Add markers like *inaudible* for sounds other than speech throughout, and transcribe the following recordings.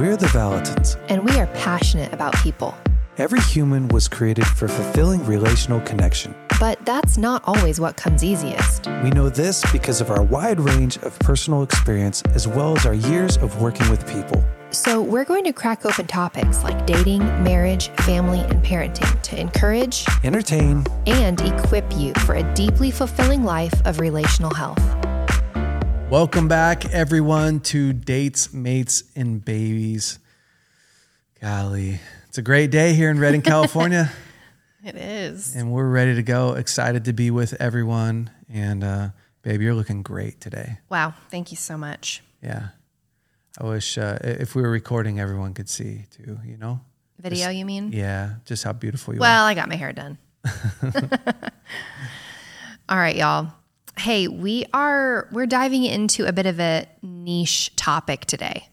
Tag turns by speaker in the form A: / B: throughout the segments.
A: We're the Vallottons.
B: and we are passionate about people.
A: Every human was created for fulfilling relational connection.
B: But that's not always what comes easiest.
A: We know this because of our wide range of personal experience as well as our years of working with people.
B: So, we're going to crack open topics like dating, marriage, family, and parenting to encourage
A: Entertain,
B: and equip you for a deeply fulfilling life of relational health.
A: Welcome back, everyone, to Dates, Mates, and Babies. Golly, it's a great day here in Redding, California, *laughs*
B: It is.
A: and we're ready to go. Excited to be with everyone. And, uh, babe, you're looking great today.
B: Wow. Thank you so much.
A: Yeah. I wish uh, if we were recording, everyone could see too, you know?
B: Video, you mean?
A: Yeah, just how beautiful you are.
B: Well, I got my hair done. *laughs* All right, y'all. Hey, we are we're diving into a bit of a niche topic today.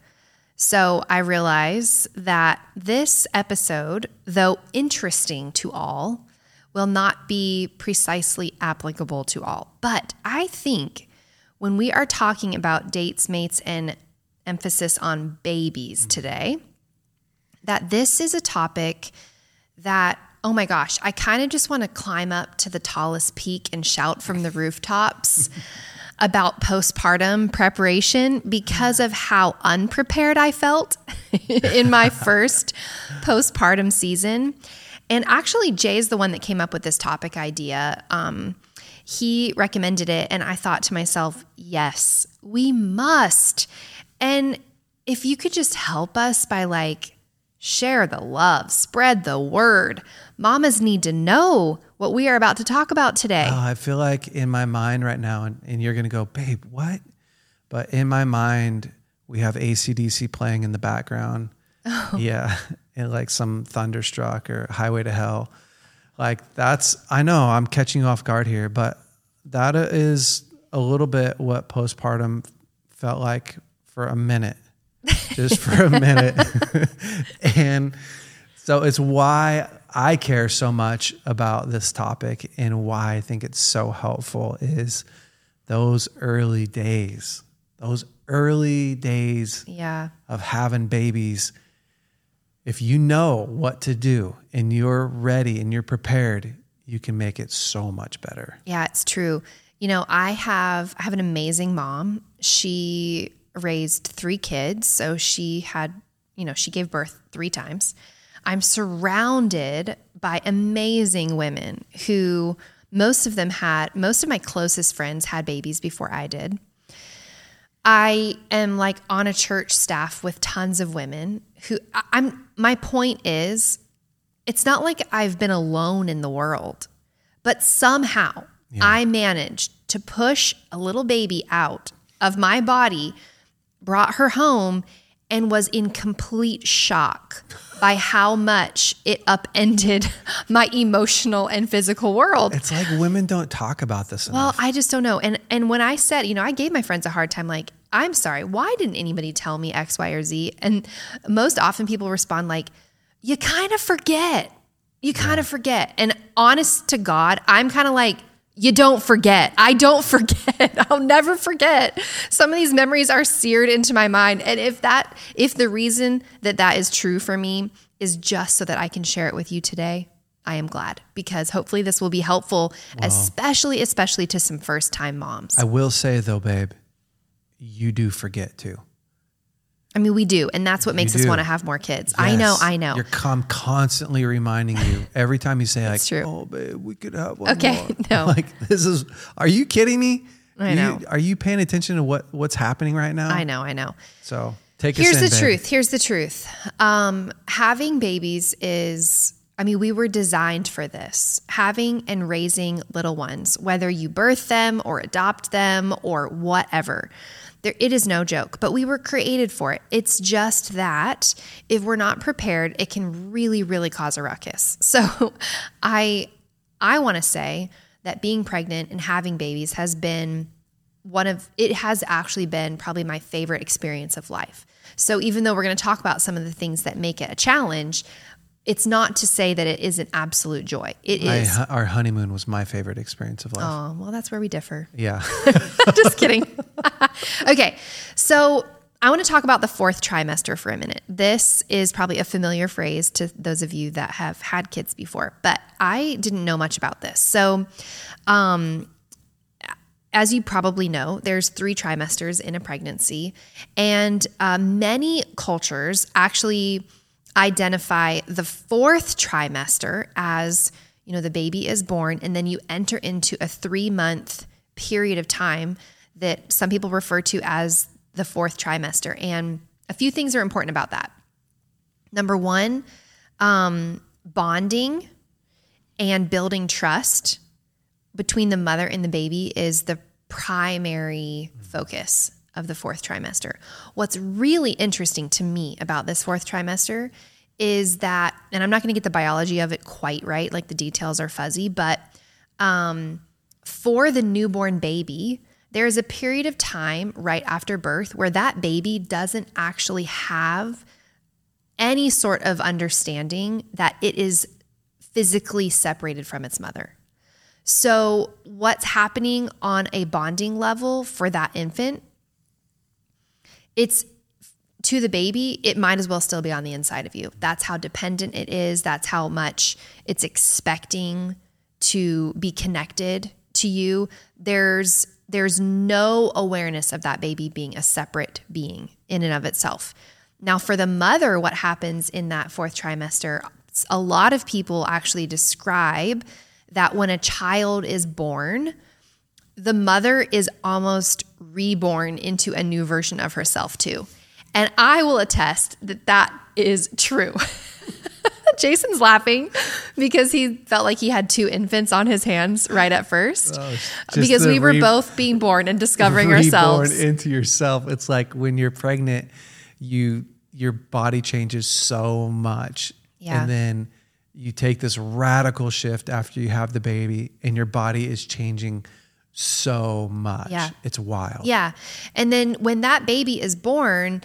B: So, I realize that this episode, though interesting to all, will not be precisely applicable to all. But I think when we are talking about dates, mates, and emphasis on babies mm. today, that this is a topic that, oh my gosh, I kind of just want to climb up to the tallest peak and shout from the rooftops *laughs* about postpartum preparation because of how unprepared I felt *laughs* in my *laughs* first postpartum season. And actually, Jay's the one that came up with this topic idea. Um, he recommended it, and I thought to myself, yes, we must. And if you could just help us by like share the love, spread the word. Mamas need to know what we are about to talk about today.
A: Oh, I feel like in my mind right now, and, and you're going to go, babe, what? But in my mind, we have ACDC playing in the background. Oh. Yeah. *laughs* And like some Thunderstruck or Highway to Hell. Like that's, I know I'm catching you off guard here, but that is a little bit what postpartum felt like for a minute, just for a minute. *laughs* and so it's why I care so much about this topic and why I think it's so helpful is those early days, those early days
B: yeah.
A: of having babies. If you know what to do and you're ready and you're prepared, you can make it so much better.
B: Yeah, it's true. You know, I have I have an amazing mom. She raised 3 kids, so she had, you know, she gave birth 3 times. I'm surrounded by amazing women who most of them had most of my closest friends had babies before I did. I am like on a church staff with tons of women who I'm my point is it's not like I've been alone in the world, but somehow I managed to push a little baby out of my body, brought her home, and was in complete shock by how much it upended *laughs* my emotional and physical world.
A: It's like women don't talk about this
B: Well,
A: enough.
B: I just don't know. And and when I said, you know, I gave my friends a hard time like, I'm sorry, why didn't anybody tell me X, Y, or Z? And most often people respond like, you kind of forget. You kind of forget. And honest to God, I'm kind of like, you don't forget. I don't *laughs* forget. I'll never forget. Some of these memories are seared into my mind. And if that, if the reason that that is true for me is just so that I can share it with you today, I am glad because hopefully this will be helpful, especially, especially to some first time moms.
A: I will say though, babe, you do forget too.
B: I mean, we do. And that's what makes us want to have more kids. I know, I know.
A: You're com- constantly reminding you every time you say like,
B: true.
A: "Oh, babe, we could have one
B: Okay,
A: more." *laughs*
B: no.
A: Like this is. Are you kidding me?
B: I
A: You-
B: know.
A: are you paying attention to what what's happening right now?
B: I know, I know.
A: So take
B: Here's
A: us
B: the
A: in, babe.
B: truth. Here's the truth. Um, having babies is, I mean, we were designed for this. Having and raising little ones, whether you birth them or adopt them or whatever, there, it is no joke. But we were created for it. It's just that if we're not prepared, it can really, really cause a ruckus. *laughs* So, I, I want to say that being pregnant and having babies has been one of it has actually been probably my favorite experience of life. So even though we're going to talk about some of the things that make it a challenge, it's not to say that it is an absolute joy. It
A: I, our honeymoon was my favorite experience of life.
B: Oh, well, that's where we differ.
A: Yeah. *laughs* *laughs*
B: Just kidding. *laughs* okay. So I want to talk about the fourth trimester for a minute. This is probably a familiar phrase to those of you that have had kids before, but I didn't know much about this. So, um, as you probably know, there's three trimesters in a pregnancy, and uh, many cultures actually identify the fourth trimester as you know the baby is born, and then you enter into a three month period of time that some people refer to as the fourth trimester. And a few things are important about that. Number one, um, bonding and building trust between the mother and the baby is the primary focus of the fourth trimester. What's really interesting to me about this fourth trimester is that, and I'm not going to get the biology of it quite right, like the details are fuzzy, but um, for the newborn baby, there is a period of time right after birth where that baby doesn't actually have any sort of understanding that it is physically separated from its mother. So, what's happening on a bonding level for that infant? It's to the baby, it might as well still be on the inside of you. That's how dependent it is. That's how much it's expecting to be connected to you. There's there's no awareness of that baby being a separate being in and of itself. Now, for the mother, what happens in that fourth trimester, a lot of people actually describe that when a child is born, the mother is almost reborn into a new version of herself, too. And I will attest that that is true. *laughs* Jason's laughing because he felt like he had two infants on his hands right at first. Oh, because we were re- both being born and discovering ourselves.
A: Being born into yourself. It's like when you're pregnant, you your body changes so much. Yeah. And then you take this radical shift after you have the baby and your body is changing so much. Yeah. It's wild.
B: Yeah. And then when that baby is born,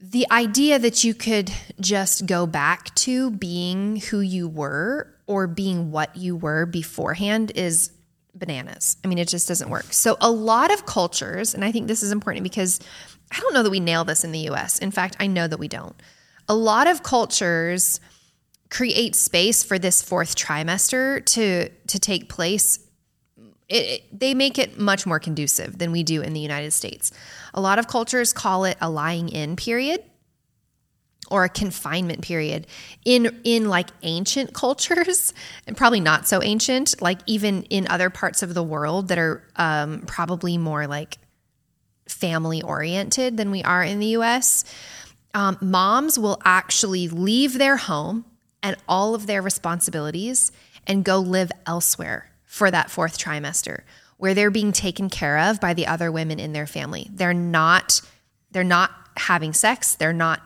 B: the idea that you could just go back to being who you were or being what you were beforehand is bananas. I mean, it just doesn't work. So, a lot of cultures, and I think this is important because I don't know that we nail this in the US. In fact, I know that we don't. A lot of cultures create space for this fourth trimester to to take place it, they make it much more conducive than we do in the United States. A lot of cultures call it a lying in period or a confinement period in in like ancient *laughs* cultures and probably not so ancient like even in other parts of the world that are um, probably more like family oriented than we are in the us um, moms will actually leave their home and all of their responsibilities and go live elsewhere for that fourth trimester where they're being taken care of by the other women in their family. They're not they're not having sex, they're not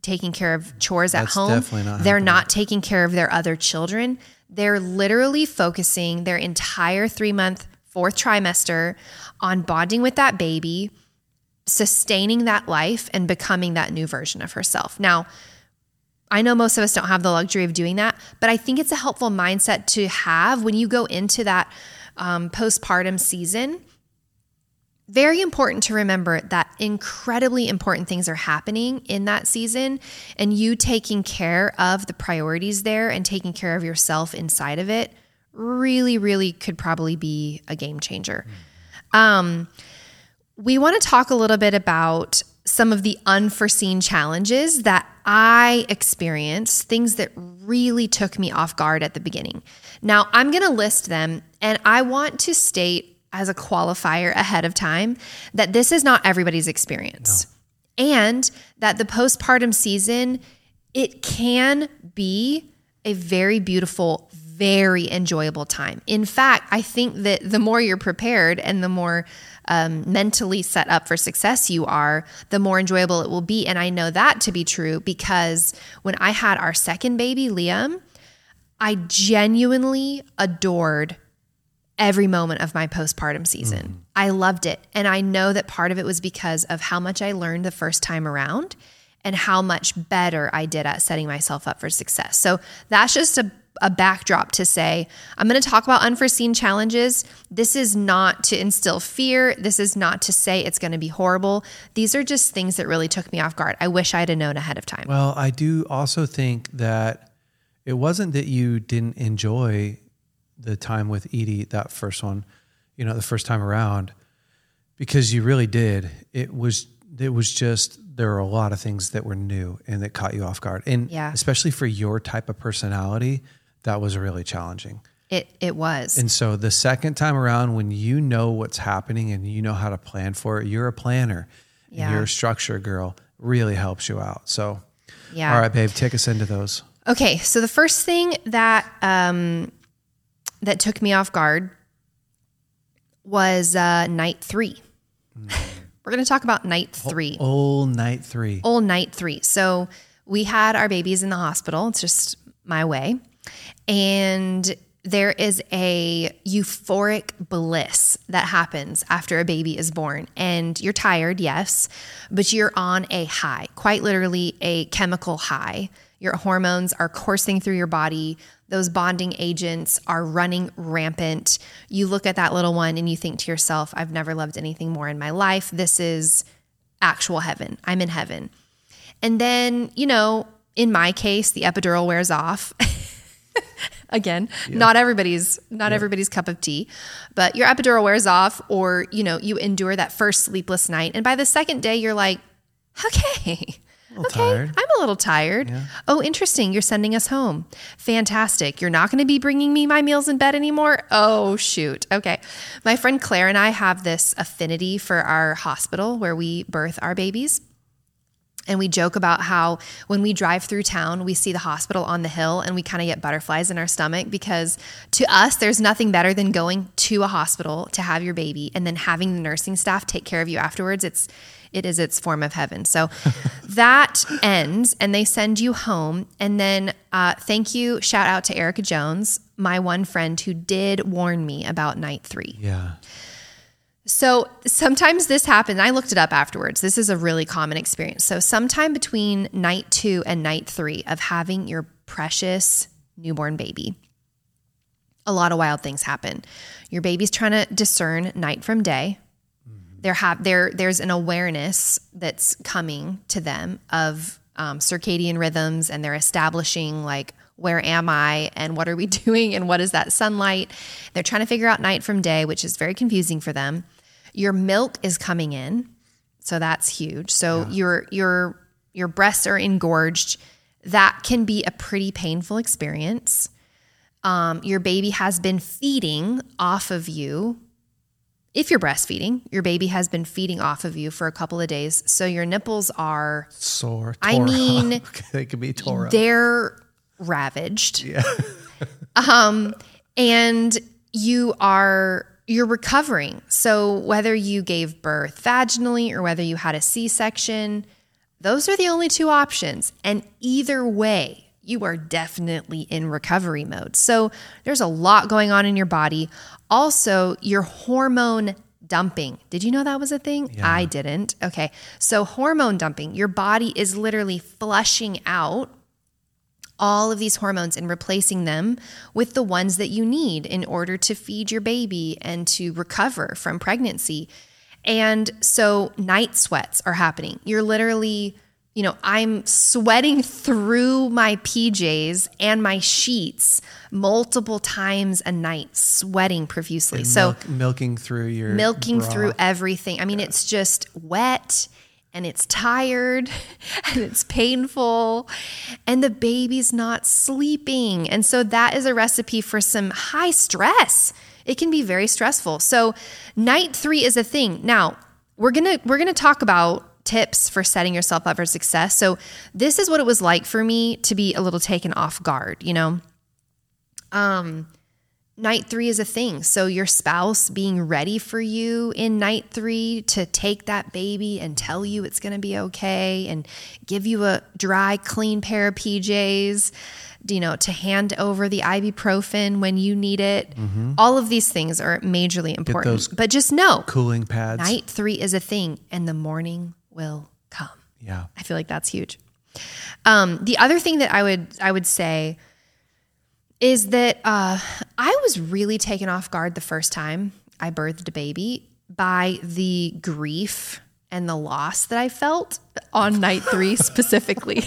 B: taking care of chores at That's home. Not they're happening. not taking care of their other children. They're literally focusing their entire 3-month fourth trimester on bonding with that baby, sustaining that life and becoming that new version of herself. Now, I know most of us don't have the luxury of doing that, but I think it's a helpful mindset to have when you go into that um, postpartum season. Very important to remember that incredibly important things are happening in that season, and you taking care of the priorities there and taking care of yourself inside of it really, really could probably be a game changer. Um, we want to talk a little bit about some of the unforeseen challenges that I experienced, things that really took me off guard at the beginning. Now, I'm going to list them, and I want to state as a qualifier ahead of time that this is not everybody's experience. No. And that the postpartum season, it can be a very beautiful, very enjoyable time. In fact, I think that the more you're prepared and the more um, mentally set up for success you are, the more enjoyable it will be. And I know that to be true because when I had our second baby, Liam, I genuinely adored every moment of my postpartum season. Mm. I loved it. And I know that part of it was because of how much I learned the first time around and how much better I did at setting myself up for success. So that's just a a backdrop to say, I'm going to talk about unforeseen challenges. This is not to instill fear. This is not to say it's going to be horrible. These are just things that really took me off guard. I wish I'd have known ahead of time.
A: Well, I do also think that it wasn't that you didn't enjoy the time with Edie, that first one, you know, the first time around, because you really did. It was it was just there were a lot of things that were new and that caught you off guard. And
B: Yeah.
A: especially for your type of personality, that was really challenging.
B: It it was.
A: And so the second time around, when you know what's happening and you know how to plan for it, you're a planner
B: Yeah.
A: and you're a structure girl, really helps you out. So,
B: yeah.
A: all right, babe, take us into those.
B: Okay, so the first thing that um, that took me off guard was uh, night three. We're going to talk about night three.
A: Old night three.
B: Old night three. So we had our babies in the hospital. It's just my way, and there is a euphoric bliss that happens after a baby is born. And you're tired, yes, but you're on a high, quite literally a chemical high. Your hormones are coursing through your body. Those bonding agents are running rampant. You look at that little one and you think to yourself, I've never loved anything more in my life. This is actual heaven. I'm in heaven. And then, you know, in my case, the epidural wears off. *laughs* *laughs* Again, not everybody's not everybody's cup of tea, but your epidural wears off or, you know, you endure that first sleepless night and by the second day you're like, "Okay. okay,
A: tired.
B: I'm a little tired. Oh, interesting. You're sending us home. Fantastic. You're not going to be bringing me my meals in bed anymore. Oh, shoot. Okay. My friend Claire and I have this affinity for our hospital where we birth our babies. And we joke about how when we drive through town, we see the hospital on the hill and we kind of get butterflies in our stomach because to us, there's nothing better than going to a hospital to have your baby and then having the nursing staff take care of you afterwards. It's it is its form of heaven. So *laughs* that ends and they send you home. And then uh, thank you, shout out to Erica Jones, my one friend who did warn me about night three.
A: Yeah.
B: So sometimes this happens. I looked it up afterwards. This is a really common experience. So, sometime between night two and night three of having your precious newborn baby, a lot of wild things happen. Your baby's trying to discern night from day. There have there there's an awareness that's coming to them of um, circadian rhythms, and they're establishing like where am I and what are we *laughs* doing and what is that sunlight. They're trying to figure out night from day, which is very confusing for them. Your milk is coming in, so that's huge. So your your your breasts are engorged. That can be a pretty painful experience. Um, your baby has been feeding off of you. If you're breastfeeding, your baby has been feeding off of you for a couple of days. So your nipples are,
A: Sore.
B: I mean, *laughs*
A: they could be tore up.
B: they're ravaged. Yeah. *laughs* um, and you are, you're recovering. So whether you gave birth vaginally or whether you had a C section, those are the only two options. And either way, you are definitely in recovery mode. So there's a lot going on in your body. Also, your hormone dumping. Did you know that was a thing? I didn't. Okay. So, hormone dumping, your body is literally flushing out all of these hormones and replacing them with the ones that you need in order to feed your baby and to recover from pregnancy. And so night sweats are happening. You're literally, you know, I'm sweating through my PJs and my sheets multiple times a night, sweating profusely. so
A: Milk, milking through your
B: milking
A: bra.
B: through everything. I mean, it's just wet and it's tired *laughs* and it's painful and the baby's not sleeping. And so that is a recipe for some high stress. It can be very stressful. So night 3 is a thing. Now, we're going to we're going to talk about tips for setting yourself up for success. So this is what it was like for me to be a little taken off guard, you know. Um night three is a thing. So your spouse being ready for you in night three to take that baby and tell you it's going to be okay and give you a dry, clean pair of PJs, you know, to hand over the ibuprofen when you need it. All of these things are majorly important. But just know
A: cooling pads.
B: night three is a thing and the morning will come.
A: Yeah.
B: I feel like that's huge. Um, the other thing that I would I would say is that uh, I was really taken off guard the first time I birthed a baby by the grief and the loss that I felt on night three *laughs* specifically.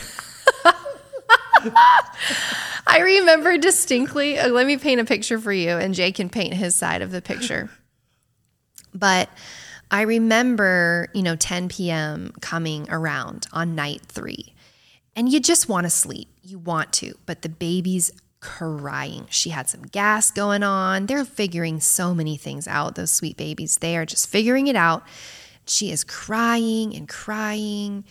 B: I remember distinctly. uh, Let me paint a picture for you, and Jay can paint his side of the picture. But I remember, you know, 10 p.m. coming around on night three, and you just want to sleep. You want to, but the baby's crying. She had some gas going on. They're figuring so many things out, those sweet babies. They are just figuring it out. She is crying and crying,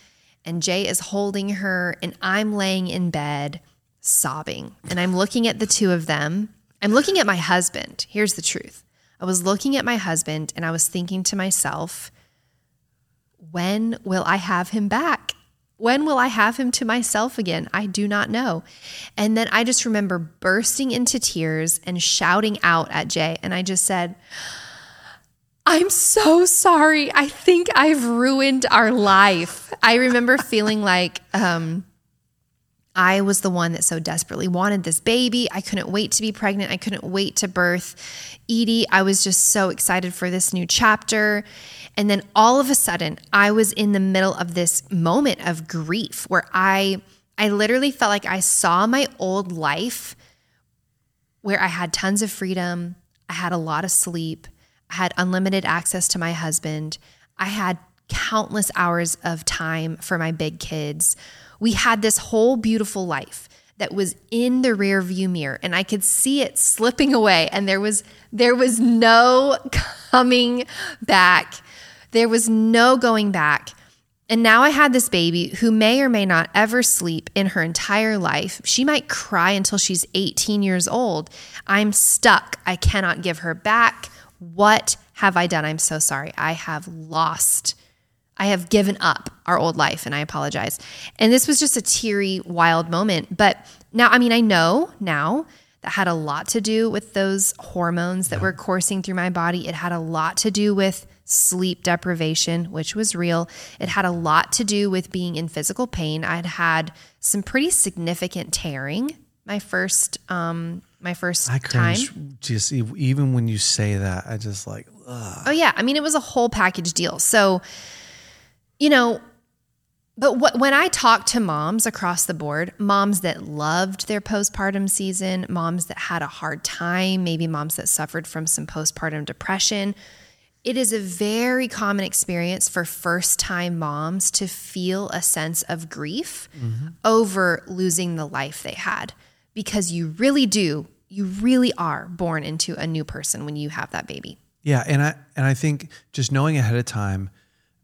B: and Jay is holding her, and I'm laying in bed sobbing. And I'm looking at the two of them. I'm looking at my husband. Here's the truth I was looking at my husband, and I was thinking to myself, when will I have him back? When will I have him to myself again? I do not know. And then I just remember bursting into tears and shouting out at Jay. And I just said, I'm so sorry. I think I've ruined our life. I remember feeling like um, I was the one that so desperately wanted this baby. I couldn't wait to be pregnant. I couldn't wait to birth Edie. I was just so excited for this new chapter. And then all of a sudden, I was in the middle of this moment of grief where I I literally felt like I saw my old life where I had tons of freedom, I had a lot of sleep, I had unlimited access to my husband, I had countless hours of time for my big kids. We had this whole beautiful life that was in the rear view mirror and I could see it slipping away and there was there was no *laughs* coming back. There was no going back. And now I had this baby who may or may not ever sleep in her entire life. She might cry until she's 18 years old. I'm stuck. I cannot give her back. What have I done? I'm so sorry. I have lost. I have given up our old life and I apologize. And this was just a teary, wild moment. But now, I mean, I know now that had a lot to do with those hormones that were coursing through my body. It had a lot to do with sleep deprivation, which was real. It had a lot to do with being in physical pain. I'd had some pretty significant tearing my first um my first
A: I
B: time.
A: just even when you say that. I just like, ugh.
B: Oh yeah, I mean it was a whole package deal. So, you know, but what, when I talk to moms across the board, moms that loved their postpartum season, moms that had a hard time, maybe moms that suffered from some postpartum depression, it is a very common experience for first time moms to feel a sense of grief mm-hmm. over losing the life they had because you really do, you really are born into a new person when you have that baby.
A: Yeah, and I and I think just knowing ahead of time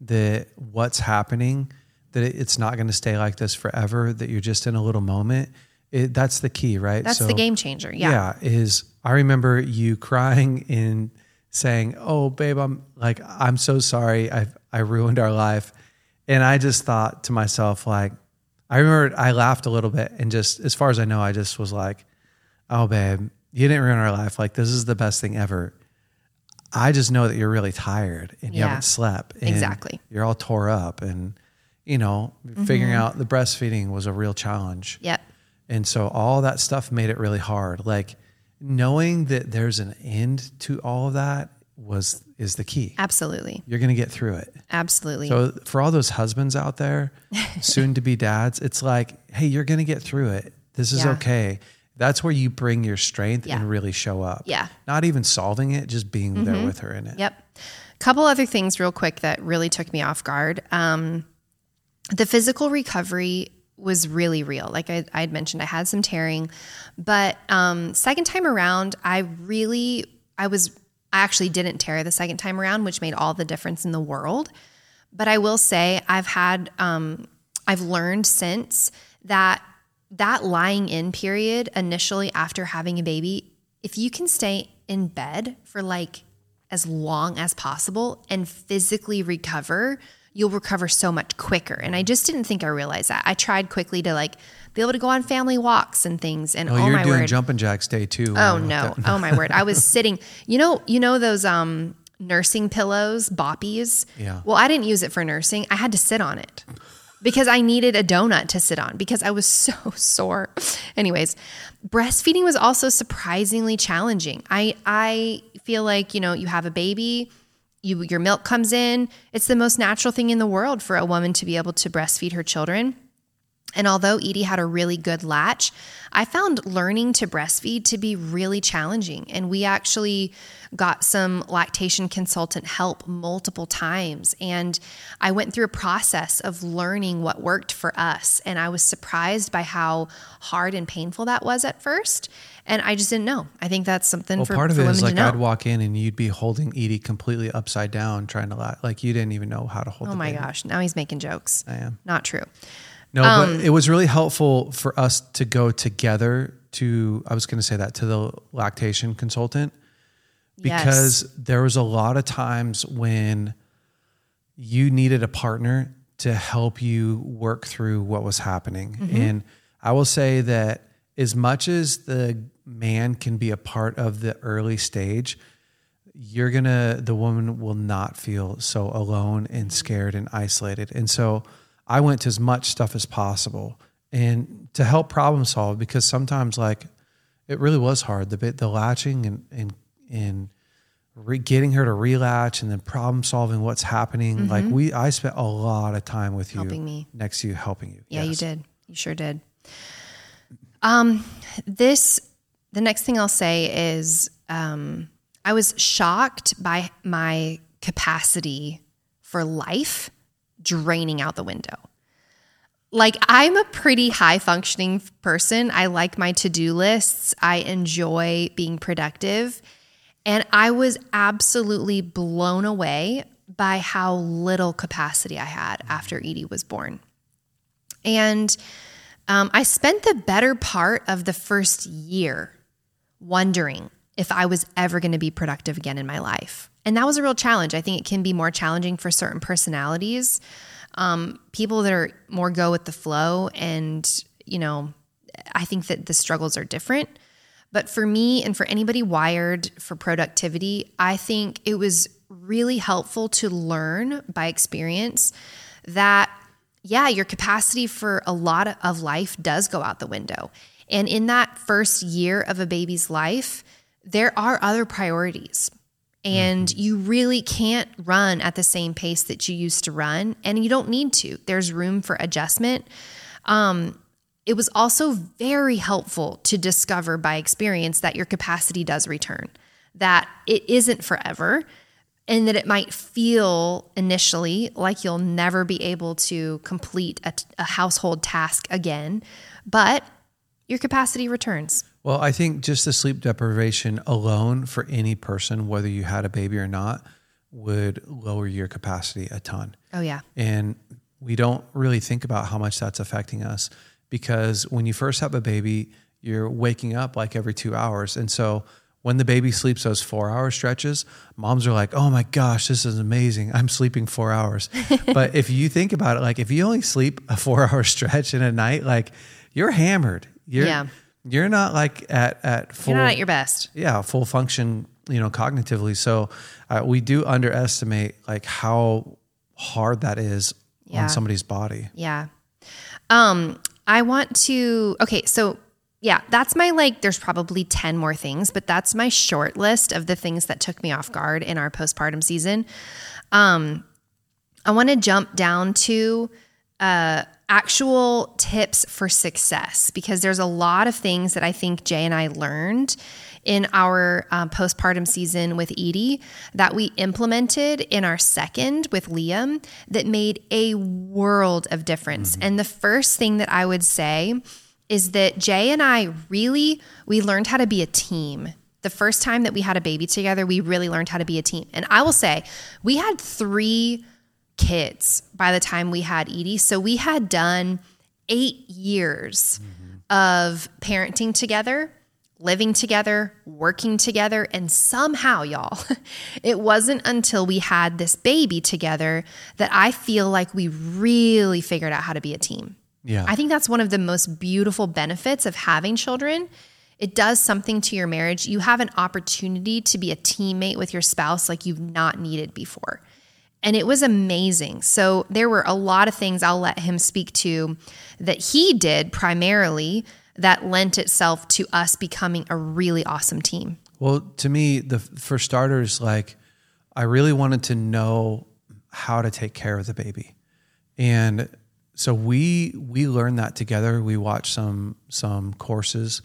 A: that what's happening, that it's not going to stay like this forever. That you're just in a little moment. It, that's the key, right?
B: That's
A: So-
B: the game changer. Yeah.
A: yeah is i remember you crying and saying oh babe i'm like i'm so sorry. I i ruined our life. And i just thought to myself like i remember i laughed a little bit and just as far as i know i just was like oh babe you didn't ruin our life. Like this is the best thing ever. I just know that you're really tired and you haven't slept and
B: Exactly.
A: you're all tore up and you know figuring mm-hmm. out the breastfeeding was a real challenge.
B: Yep.
A: and so all that stuff made it really hard. Like knowing that there's an end to all of that was is the key.
B: Absolutely.
A: You're going to get through it.
B: Absolutely.
A: So for all those husbands out there, *laughs* soon to be dads, it's like, hey, you're going to get through it. This is
B: Yeah.
A: okay. That's where you bring your strength
B: Yeah.
A: and really show up.
B: Yeah. Mm-hmm.
A: Not even solving it, just being there with her in it.
B: Yep. Couple other things, real quick, that really took me off guard. Um, the physical recovery was really real. Like I, had mentioned, I had some tearing, but um, second time around, I really, I was, I actually didn't tear the second time around, which made all the difference in the world. But I will say, I've had, um, I've learned since that that lying in period initially after having a baby, if you can stay in bed for like as long as possible and physically recover, you'll recover so much quicker. And I just didn't think I realized that. I tried quickly to like be able to go on family walks and things. And
A: Oh,
B: oh,
A: you're
B: my
A: doing
B: word.
A: jumping jacks day two.
B: Oh no. Oh my word. I was *laughs* sitting, you know, you know those um nursing pillows, boppies?
A: Yeah.
B: Well, I didn't use it for nursing. I had to sit on it. because I needed a donut to sit on because I was *laughs* so sore. Anyways, breastfeeding was also surprisingly challenging. I I feel like, you know, you have a baby, you your milk comes in. It's the most natural thing in the world for a woman to be able to breastfeed her children. And although Edie had a really good latch, I found learning to breastfeed to be really challenging. And we actually got some lactation consultant help multiple times. And I went through a process of learning what worked for us. And I was surprised by how hard and painful that was at first. And I just didn't know. I think that's something
A: Well,
B: for,
A: part of
B: for
A: it
B: women
A: like. I'd walk in and you'd be holding Edie completely upside down, trying to la- like you didn't even know how to hold.
B: oh
A: the
B: my
A: baby.
B: gosh. Now he's making jokes.
A: I am.
B: Not true.
A: No,
B: Um,
A: but it was really helpful for us to go together to. I was going to say that to the lactation consultant because
B: Yes.
A: there was a lot of times when you needed a partner to help you work through what was happening.
B: Mm-hmm.
A: And I will say that as much as the man can be a part of the early stage, you're gonna the woman will not feel so alone and scared and isolated. And so I went to as much stuff as possible and to help problem solve because sometimes like it really was hard the bit the latching and and and re- getting her to relatch and then problem solving what's happening like we i spent a lot of time with you
B: Mm-hmm. Helping me.
A: next to you helping you
B: Yeah, you did. You sure did. Um, this the next thing I'll say is um, I was shocked by my capacity for life draining out the window. Like I'm a pretty high functioning person. I like my to-do lists. I enjoy being productive. And I was absolutely blown away by how little capacity I had after Edie was born. And um, I spent the better part of the first year wondering if I was ever going to be productive again in my life. And that was a real challenge. I think it can be more challenging for certain personalities, um, people that are more go with the flow. And, you know, I think that the struggles are different. But for me and for anybody wired for productivity, I think it was really helpful to learn by experience that, yeah, your capacity for a lot of life does go out the window. And in that first year of a baby's life, there are other priorities. And you really can't run at the same pace that you used to run, and you don't need to. There's room for adjustment. Um, it was also very helpful to discover by experience that your capacity does return, that it isn't forever, and that it might feel initially like you'll never be able to complete a, a household task again, but your capacity returns.
A: well i think just the sleep deprivation alone for any person whether you had a baby or not would lower your capacity a ton
B: Oh, yeah.
A: And we don't really think about how much that's affecting us because when you first have a baby, you're waking up like every two hours. And so when the baby sleeps those four hour stretches, moms are like, oh my gosh, this is amazing. I'm sleeping four hours. *laughs* but if you think about it, like if you only sleep a four hour *laughs* stretch in a night, like you're hammered. You're,
B: Yeah.
A: You're not like at, at full
B: You're not at your best.
A: yeah full function you know cognitively so uh, we do underestimate like how hard that is
B: Yeah.
A: on somebody's body
B: Yeah. Um, I want to okay, so yeah, that's my like there's probably 10 more things, but that's my short list of the things that took me off guard in our postpartum season. Um I want to jump down to uh actual tips for success because there's a lot of things that I think Jay and I learned in our um, postpartum season with Edie that we implemented in our second with Liam that made a world of difference. And the first thing that I would say is that Jay and I really we learned how to be a team. The first time that we had a baby together, we really learned how to be a team. And I will say, we had 3 kids by the time we had Edie. So we had done 8 years of parenting together living together, working together, and somehow, y'all, *laughs* it wasn't until we had this baby together that I feel like we really figured out how to be a team.
A: yeah
B: I think that's one of the most beautiful benefits of having children. It does something to your marriage. You have an opportunity to be a teammate with your spouse like you've not needed before. And it was amazing. So there were a lot of things I'll let him speak to that he did primarily that lent itself to us becoming a really awesome team.
A: Well, to me, the for starters, like I really wanted to know how to take care of the baby, and so we we learned that together. We watched some some courses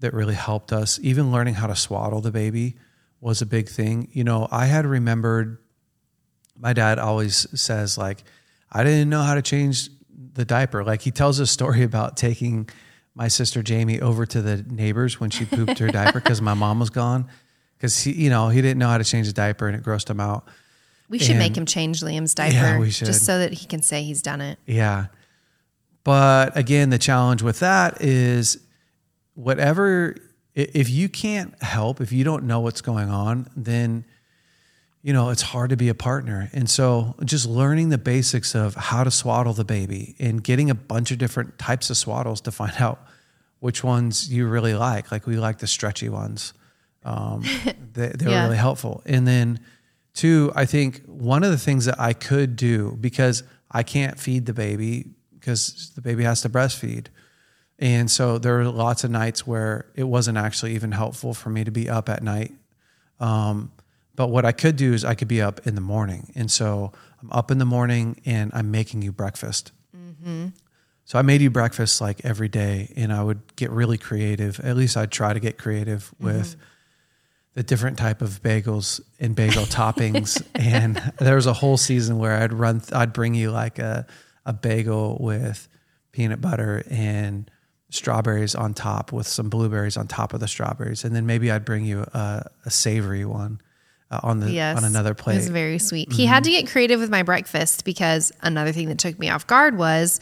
A: that really helped us. Even learning how to swaddle the baby was a big thing. You know, I had remembered my dad always says like I didn't know how to change the diaper. Like he tells a story *laughs* about taking my sister Jamie over to the neighbors when she pooped her diaper because my mom was gone. Because he, you know, he didn't know how to change the diaper and it grossed him out.
B: We should
A: And-
B: make him change Liam's diaper
A: Yeah, we should.
B: just so that he can say he's done it.
A: Yeah. But again, the challenge with that is whatever, if you can't help, if you don't know what's going on, then, you know, it's hard to be a partner. And so just learning the basics of how to swaddle the baby and getting a bunch of different types of swaddles to find out which ones you really like. Like we like the stretchy ones. Um, *laughs* they, they
B: Yeah.
A: were really helpful. And then, two, I think one of the things that I could do because I can't feed the baby because the baby has to breastfeed. And so there were lots of nights where it wasn't actually even helpful for me to be up at night. Um, but what I could do is I could be up in the morning. And so I'm up in the morning and I'm making you breakfast. Mm-hmm. So I made you breakfast like every day, and I would get really creative. At least I'd try to get creative mm-hmm. with the different type of bagels and bagel toppings. *laughs* And there was a whole season where I'd run, I'd bring you like a a bagel with peanut butter and strawberries on top, with some blueberries on top of the strawberries, and then maybe I'd bring you a, a savory one uh, on the
B: Yes.
A: on another
B: It was
A: plate. Mm-hmm.
B: very sweet. He had to get creative with my breakfast because another thing that took me off guard was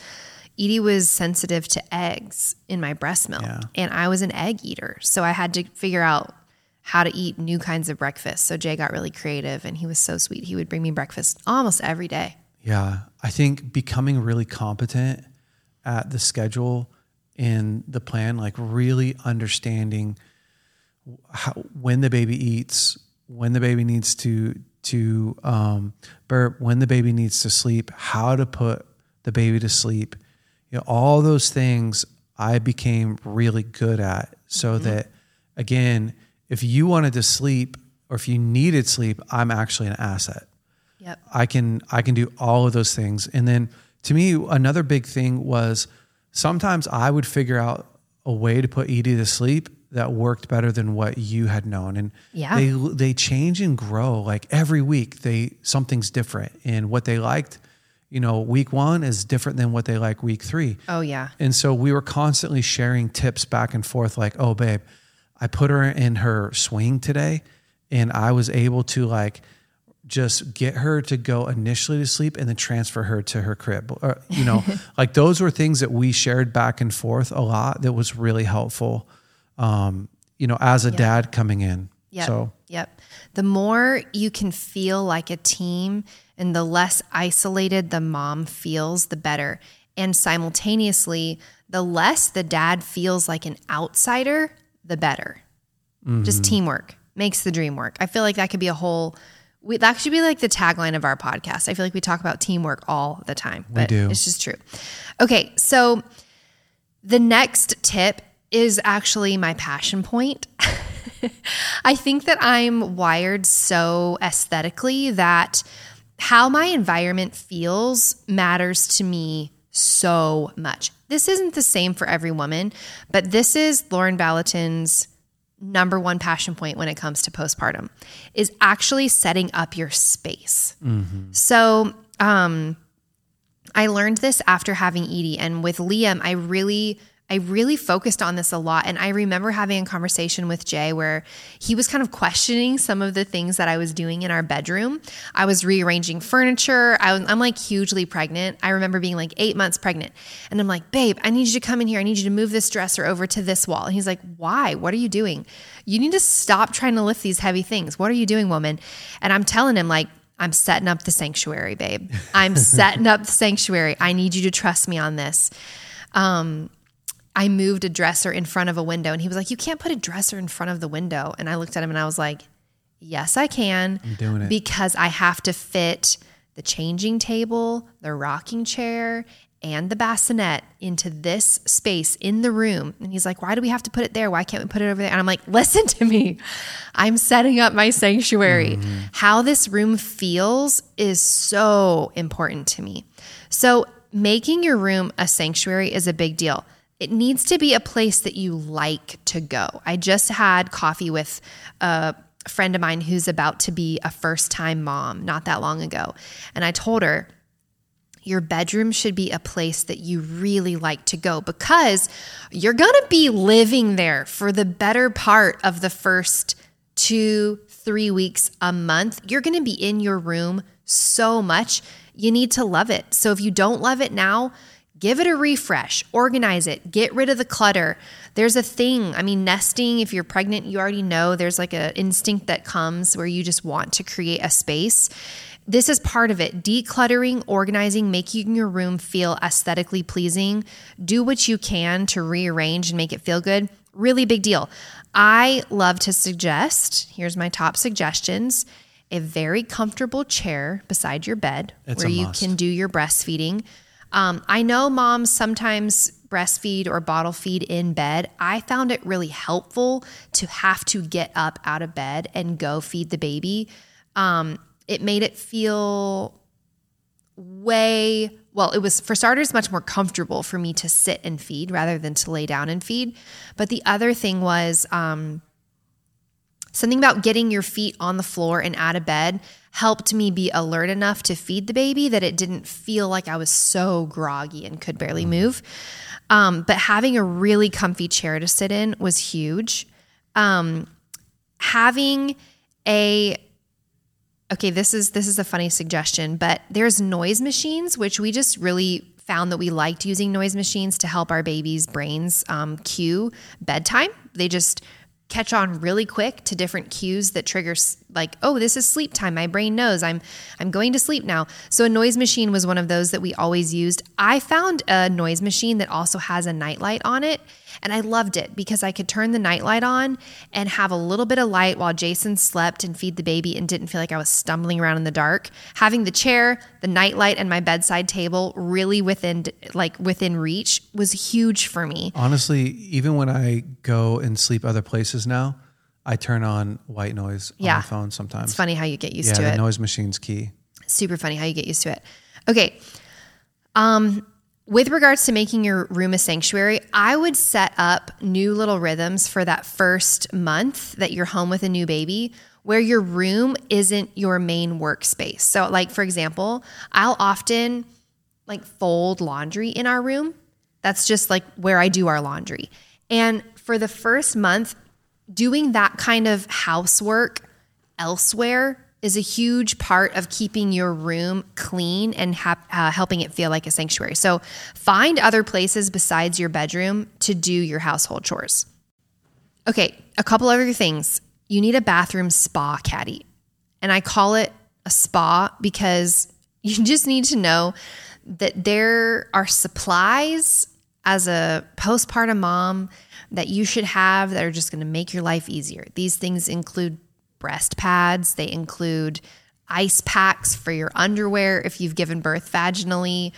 B: Edie was sensitive to eggs in my breast milk.
A: Yeah.
B: And I was an egg eater. So I had to figure out how to eat new kinds of breakfast. So Jay got really creative and he was so sweet. He would bring me breakfast almost every day.
A: Yeah, I think becoming really competent at the schedule and the plan, like really understanding how, when the baby eats, when the baby needs to to um, burp, when the baby needs to sleep, how to put the baby to sleep, you know, all those things I became really good at, so that again, if you wanted to sleep or if you needed sleep, I'm actually an asset.
B: Yep.
A: I can I can do all of those things. And then to me, another big thing was sometimes I would figure out a way to put Edie to sleep that worked better than what you had known. And
B: Yeah.
A: they they change and grow. Like every week, they something's different. And what they liked, you know, week one is different than what they like week three.
B: Oh, yeah.
A: And so we were constantly sharing tips back and forth like, oh, babe, I put her in her swing today and I was able to like just get her to go initially to sleep and then transfer her to her crib. Or, you know, *laughs* like those were things that we shared back and forth a lot that was really helpful, um, you know, as a dad coming in.
B: Yep.
A: So,
B: Yep. The more you can feel like a team and the less isolated the mom feels, the better. And simultaneously, the less the dad feels like an outsider, the better. Just teamwork makes the dream work. I feel like that could be a whole. We, that should be like the tagline of our podcast. I feel like we talk about teamwork all the time, but
A: do.
B: it's just true. Okay, so the next tip is actually my passion point. *laughs* I think that I'm wired so aesthetically that how my environment feels matters to me so much. This isn't the same for every woman, but this is Lauren Vallotton's number one passion point when it comes to postpartum is actually setting up your space. So, um, I learned this after having Edie and with Liam, I really I really focused on this a lot and I remember having a conversation with Jay where he was kind of questioning some of the things that I was doing in our bedroom. I was rearranging furniture. I was, I'm like hugely pregnant. I remember being like 8 months pregnant. And I'm like, "Babe, I need you to come in here. I need you to move this dresser over to this wall." And he's like, "Why? What are you doing? You need to stop trying to lift these heavy things. What are you doing, woman?" And I'm telling him like I'm setting up the sanctuary, babe. I'm *laughs* setting up the sanctuary. I need you to trust me on this. Um, I moved a dresser in front of a window and he was like, You can't put a dresser in front of the window. And I looked at him and I was like, Yes, I can.
A: doing it.
B: Because I have to fit the changing table, the rocking chair, and the bassinet into this space in the room. And he's like, Why do we have to put it there? Why can't we put it over there? And I'm like, Listen to me. I'm setting up my sanctuary. Mm-hmm. How this room feels is so important to me. So, making your room a sanctuary is a big deal. It needs to be a place that you like to go. I just had coffee with a friend of mine who's about to be a first time mom not that long ago. And I told her, your bedroom should be a place that you really like to go because you're going to be living there for the better part of the first two, three weeks, a month. You're going to be in your room so much. You need to love it. So if you don't love it now, give it a refresh, organize it, get rid of the clutter. There's a thing, I mean, nesting, if you're pregnant, you already know there's like an instinct that comes where you just want to create a space. This is part of it. Decluttering, organizing, making your room feel aesthetically pleasing. Do what you can to rearrange and make it feel good. Really big deal. I love to suggest here's my top suggestions a very comfortable chair beside your bed
A: it's
B: where you can do your breastfeeding. Um, I know moms sometimes breastfeed or bottle feed in bed. I found it really helpful to have to get up out of bed and go feed the baby. Um, it made it feel way well, it was for starters much more comfortable for me to sit and feed rather than to lay down and feed. But the other thing was um, something about getting your feet on the floor and out of bed helped me be alert enough to feed the baby that it didn't feel like I was so groggy and could barely move. Um, but having a really comfy chair to sit in was huge. Um, having a okay, this is this is a funny suggestion, but there's noise machines, which we just really found that we liked using noise machines to help our babies' brains um, cue bedtime. They just catch on really quick to different cues that triggers like oh this is sleep time my brain knows i'm i'm going to sleep now so a noise machine was one of those that we always used i found a noise machine that also has a nightlight on it and I loved it because I could turn the nightlight on and have a little bit of light while Jason slept and feed the baby and didn't feel like I was stumbling around in the dark. Having the chair, the nightlight, and my bedside table really within like within reach was huge for me.
A: Honestly, even when I go and sleep other places now, I turn on white noise on
B: Yeah.
A: my phone sometimes.
B: It's funny how you get used to it.
A: yeah,
B: to
A: the
B: it.
A: noise machine's key.
B: super funny how you get used to it. Okay. Um, with regards to making your room a sanctuary, I would set up new little rhythms for that first month that you're home with a new baby where your room isn't your main workspace. So like for example, I'll often like fold laundry in our room. That's just like where I do our laundry. And for the first month, doing that kind of housework elsewhere is a huge part of keeping your room clean and ha- uh, helping it feel like a sanctuary. So find other places besides your bedroom to do your household chores. Okay, a couple other things. You need a bathroom spa caddy. And I call it a spa because *laughs* you just need to know that there are supplies as a postpartum mom that you should have that are just going to make your life easier. These things include breast pads, they include ice packs for your underwear if you've given birth vaginally,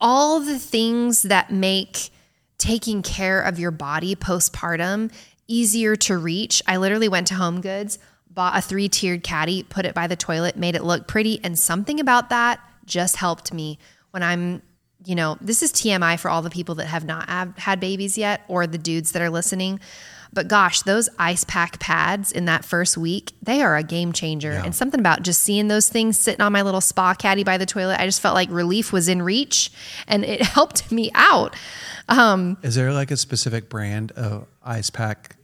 B: all the things that make taking care of your body postpartum easier to reach. I literally went to Home Goods, bought a three tiered caddy, put it by the toilet, made it look pretty. And something about that just helped me when I'm, you know, this is TMI for all the people that have not have had babies yet or the dudes that are listening. But gosh, those ice pack pads in that first week, they are a game changer.
A: Yeah.
B: And something about just seeing those things sitting on my little spa caddy by the toilet, I just felt like relief was in reach and it *laughs* helped me out. Um,
A: Is there like a specific brand of ice pack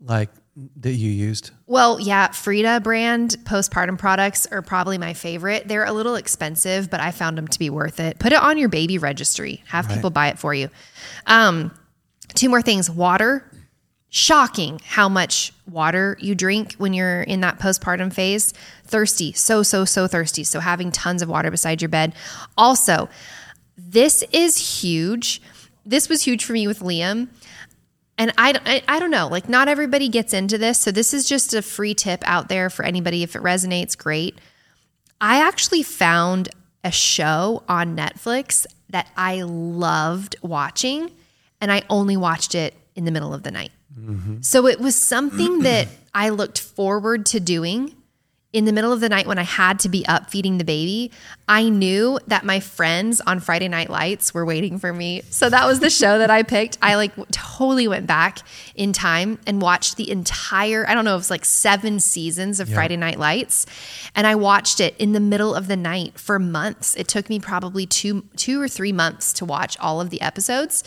A: like that you used?
B: Well, yeah, Frida brand postpartum products are probably my favorite. They're a little expensive, but I found them to be worth it. Put it on your baby registry. Have people buy it for you. Um, two more things: water. Shocking how much water you drink when you're in that postpartum phase. Thirsty, so so so thirsty. So having tons of water beside your bed. Also, this is huge. This was huge for me with Liam and I, I, I don't know like not everybody gets into this so this is just a free tip out there for anybody. If it resonates great. I actually found a show on Netflix that I loved watching, and I only watched it in the middle of the night. Mm-hmm. So it was something that I looked forward to doing in the middle of the night when I had to be up feeding the baby, I knew that my friends on Friday Night Lights were waiting for me. So that was the show that I *laughs* picked. I like totally went back in time and watched the entire, I don't know, it was like seven seasons of Friday Night Lights. And I watched it in the middle of the night for months. It took me probably two, two or three months to watch all of the episodes.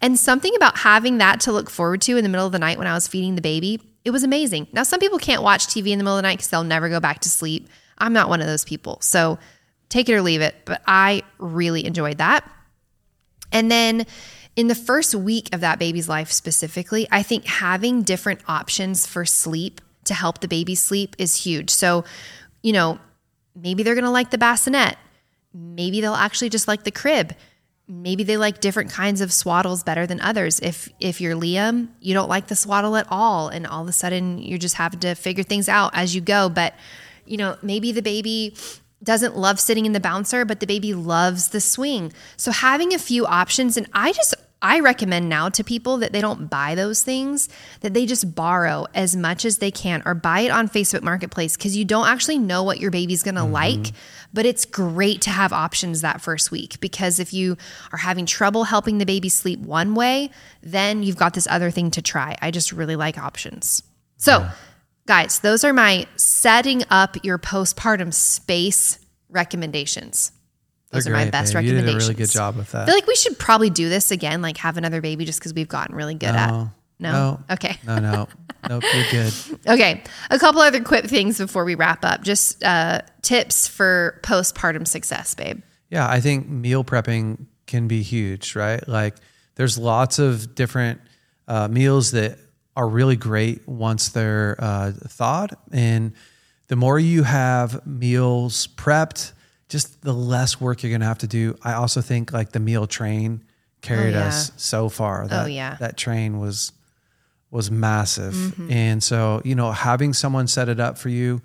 B: And something about having that to look forward to in the middle of the night when I was feeding the baby it was amazing. Now, some people can't watch TV in the middle of the night because they'll never go back to sleep. I'm not one of those people. So take it or leave it. But I really enjoyed that. And then in the first week of that baby's life specifically, I think having different options for sleep to help the baby sleep is huge. So, you know, maybe they're going to like the bassinet. Maybe they'll actually just like the crib maybe they like different kinds of swaddles better than others. If if you're Liam, you don't like the swaddle at all and all of a sudden you're just having to figure things out as you go, but you know, maybe the baby doesn't love sitting in the bouncer, but the baby loves the swing. So having a few options and I just I recommend now to people that they don't buy those things, that they just borrow as much as they can or buy it on Facebook Marketplace because you don't actually know what your baby's gonna mm-hmm. like. But it's great to have options that first week because if you are having trouble helping the baby sleep one way, then you've got this other thing to try. I just really like options. So, yeah. guys, those are my setting up your postpartum space recommendations. Those They're are my best babe. recommendations.
A: You did a really good job with that.
B: I feel like we should probably do this again, like have another baby just because we've gotten really good no, at no?
A: no?
B: Okay.
A: No, no. *laughs* nope, you're good.
B: Okay. A couple other quick things before we wrap up. Just uh, tips for postpartum success, babe.
A: Yeah, I think meal prepping can be huge, right? Like there's lots of different uh, meals that are really great once they're uh, thawed. And the more you have meals prepped, just the less work you're going to have to do. I also think like the meal train carried oh, yeah. us so far.
B: Oh,
A: that,
B: oh yeah,
A: that train was was massive, mm-hmm. and so you know having someone set it up for you,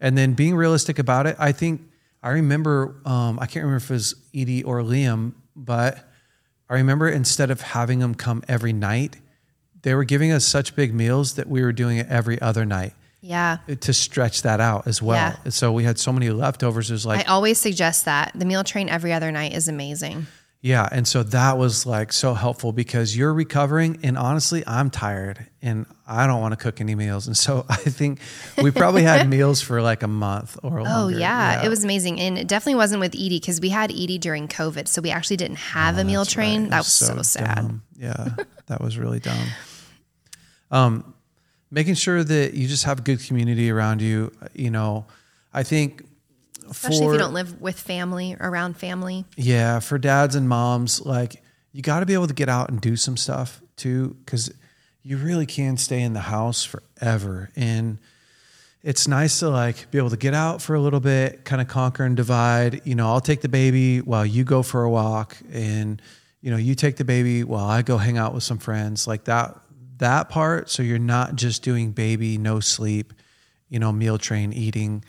A: and then being realistic about it. I think I remember um, I can't remember if it was Edie or Liam, but I remember instead of having them come every night, they were giving us such big meals that we were doing it every other night
B: yeah.
A: To stretch that out as well. Yeah. so we had so many leftovers. It was like
B: i always suggest that. The meal train every other night is amazing.
A: Yeah and so that was like so helpful because you're recovering and honestly i'm tired and i don't want to cook any meals. And so *laughs* i think we probably had *laughs* meals for like a month or
B: oh yeah. yeah. it was amazing and it definitely wasn't with edie because we had edie during covid so we actually didn't have oh, a meal train. Right. that was so, so sad.
A: yeah *laughs* that was really dumb. Um making sure that you just have a good community around you. You know, I think
B: especially for, if you don't live with family around family.
A: Yeah, for dads and moms, like you got to be able to get out and do some stuff too, because you really can stay in the house forever. And it's nice to like be able to get out for a little bit, kind of conquer and divide. You know, I'll take the baby while you go for a walk, and you know, you take the baby while I go hang out with some friends. Like that that part. So you're not just doing baby no sleep you know meal train eating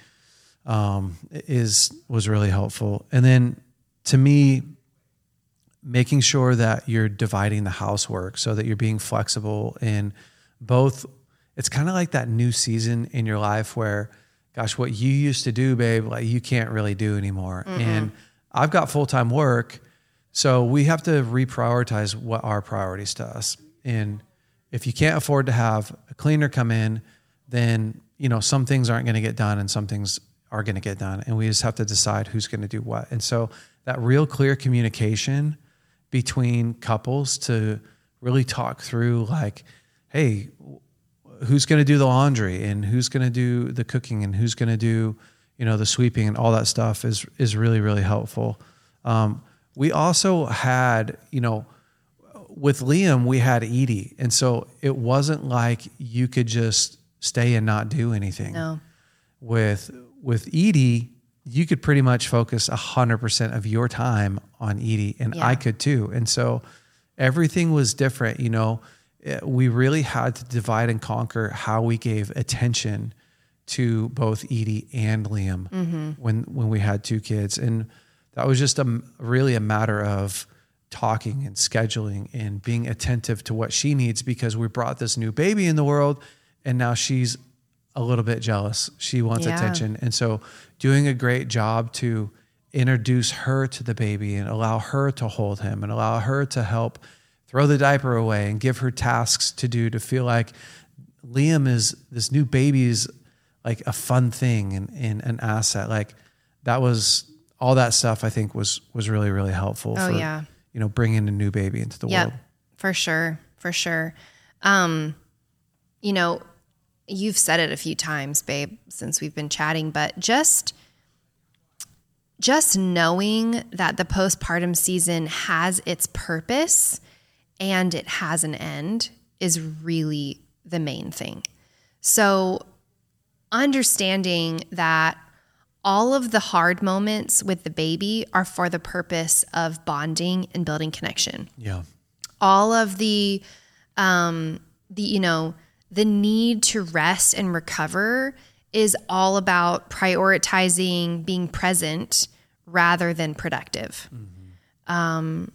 A: um, is was really helpful. And then to me making sure that you're dividing the housework so that you're being flexible in both it's kind of like that new season in your life where gosh what you used to do babe like you can't really do anymore. Mm-hmm. and i've got full-time work so we have to reprioritize what our priorities to us. And if you can't afford to have a cleaner come in, then you know some things aren't going to get done and some things are going to get done, and we just have to decide who's going to do what. And so that real clear communication between couples to really talk through like, hey, who's going to do the laundry and who's going to do the cooking and who's going to do you know the sweeping and all that stuff is is really really helpful. Um, we also had you know with Liam, we had Edie. And so it wasn't like you could just stay and not do anything.
B: No.
A: With with Edie, you could pretty much focus 100% of your time on Edie and yeah. I could too. And so everything was different, you know. We really had to divide and conquer how we gave attention to both Edie and Liam
B: Mm-hmm.
A: when when we had two kids, and that was just a really a matter of talking and scheduling and being attentive to what she needs because we brought this new baby in the world, and now she's a little bit jealous. She wants
B: Yeah.
A: attention, and so doing a great job to introduce her to the baby and allow her to hold him and allow her to help throw the diaper away and give her tasks to do to feel like Liam is this new baby is like a fun thing and, and an asset. Like that was all that stuff. I think was was really really helpful.
B: Oh,
A: for,
B: yeah.
A: You know, bringing a new baby into the
B: Yep,
A: world.
B: for sure, for sure. Um, you know, you've said it a few times, babe, since we've been chatting, but just just knowing that the postpartum season has its purpose and it has an end is really the main thing. So, understanding that all of the hard moments with the baby are for the purpose of bonding and building connection.
A: Yeah.
B: all of the um the you know the need to rest and recover is all about prioritizing being present rather than productive. Um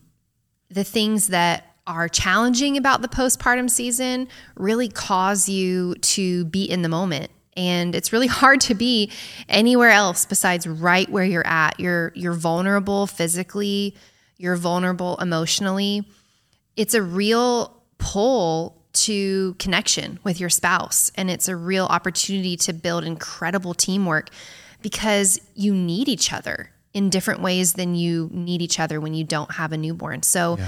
B: the things that are challenging about the postpartum season really cause you to be in the moment and it's really *laughs* hard to be anywhere else besides right where you're at you're you're vulnerable physically you're vulnerable emotionally it's a real pull to connection with your spouse and it's a real opportunity to build incredible teamwork because you need each other in different ways than you need each other when you don't have a newborn. So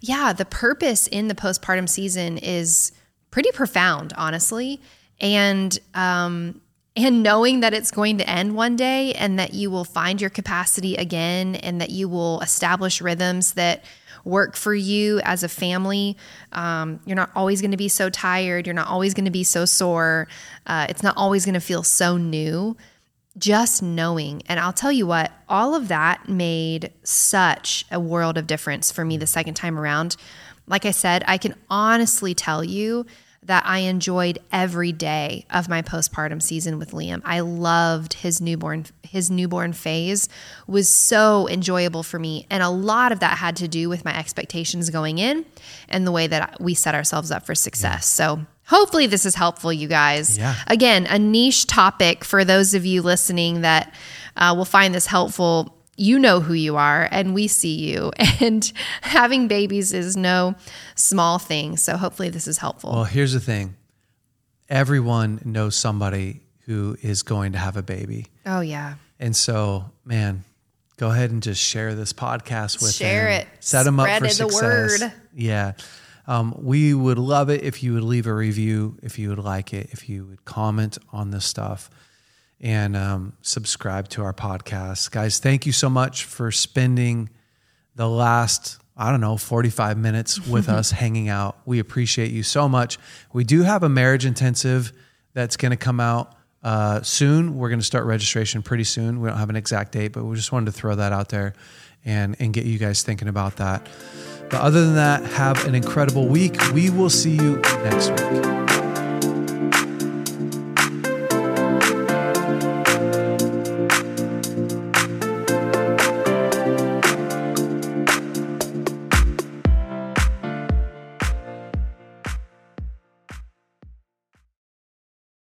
B: yeah, the purpose in the postpartum season is pretty profound, honestly. And um and knowing that it's going to end one day and that you will find your capacity again and that you will establish rhythms that work for you as a family. Um, you're not always going to be so tired. You're not always going to be so sore. Uh, it's not always going to feel so new. Just knowing. And I'll tell you what, all of that made such a world of difference for me the second time around. Like I said, I can honestly tell you that I enjoyed every day of my postpartum season with Liam. I loved his newborn his newborn phase was so enjoyable for me and a lot of that had to do with my expectations going in and the way that we set ourselves up for success. So hopefully this is helpful you guys.
A: Yeah.
B: Again, a niche topic for those of you listening that uh, will find this helpful you know who you are and we see you *laughs* and having babies is no small thing so hopefully this is helpful
A: Well, here's the thing. Everyone knows somebody who is going to have a baby.
B: oh yeah
A: And so, man, go ahead and just share this podcast with
B: Share
A: them.
B: it.
A: Set them up
B: Spread
A: for
B: the
A: success.
B: word.
A: Yeah. Um, we would love it if you would leave a review, if you would like it, if you would comment on this stuff and um, subscribe to our podcast. Guys, thank you so much for spending the last, I don't know, 45 minutes with *laughs* us hanging out. We appreciate you so much. We do have a marriage intensive that's going to come out uh, soon. We're going to start registration pretty soon. We don't have an exact date, but we just wanted to throw that out there and, and get you guys thinking about that. But other than that, have an incredible week. We will see you next week.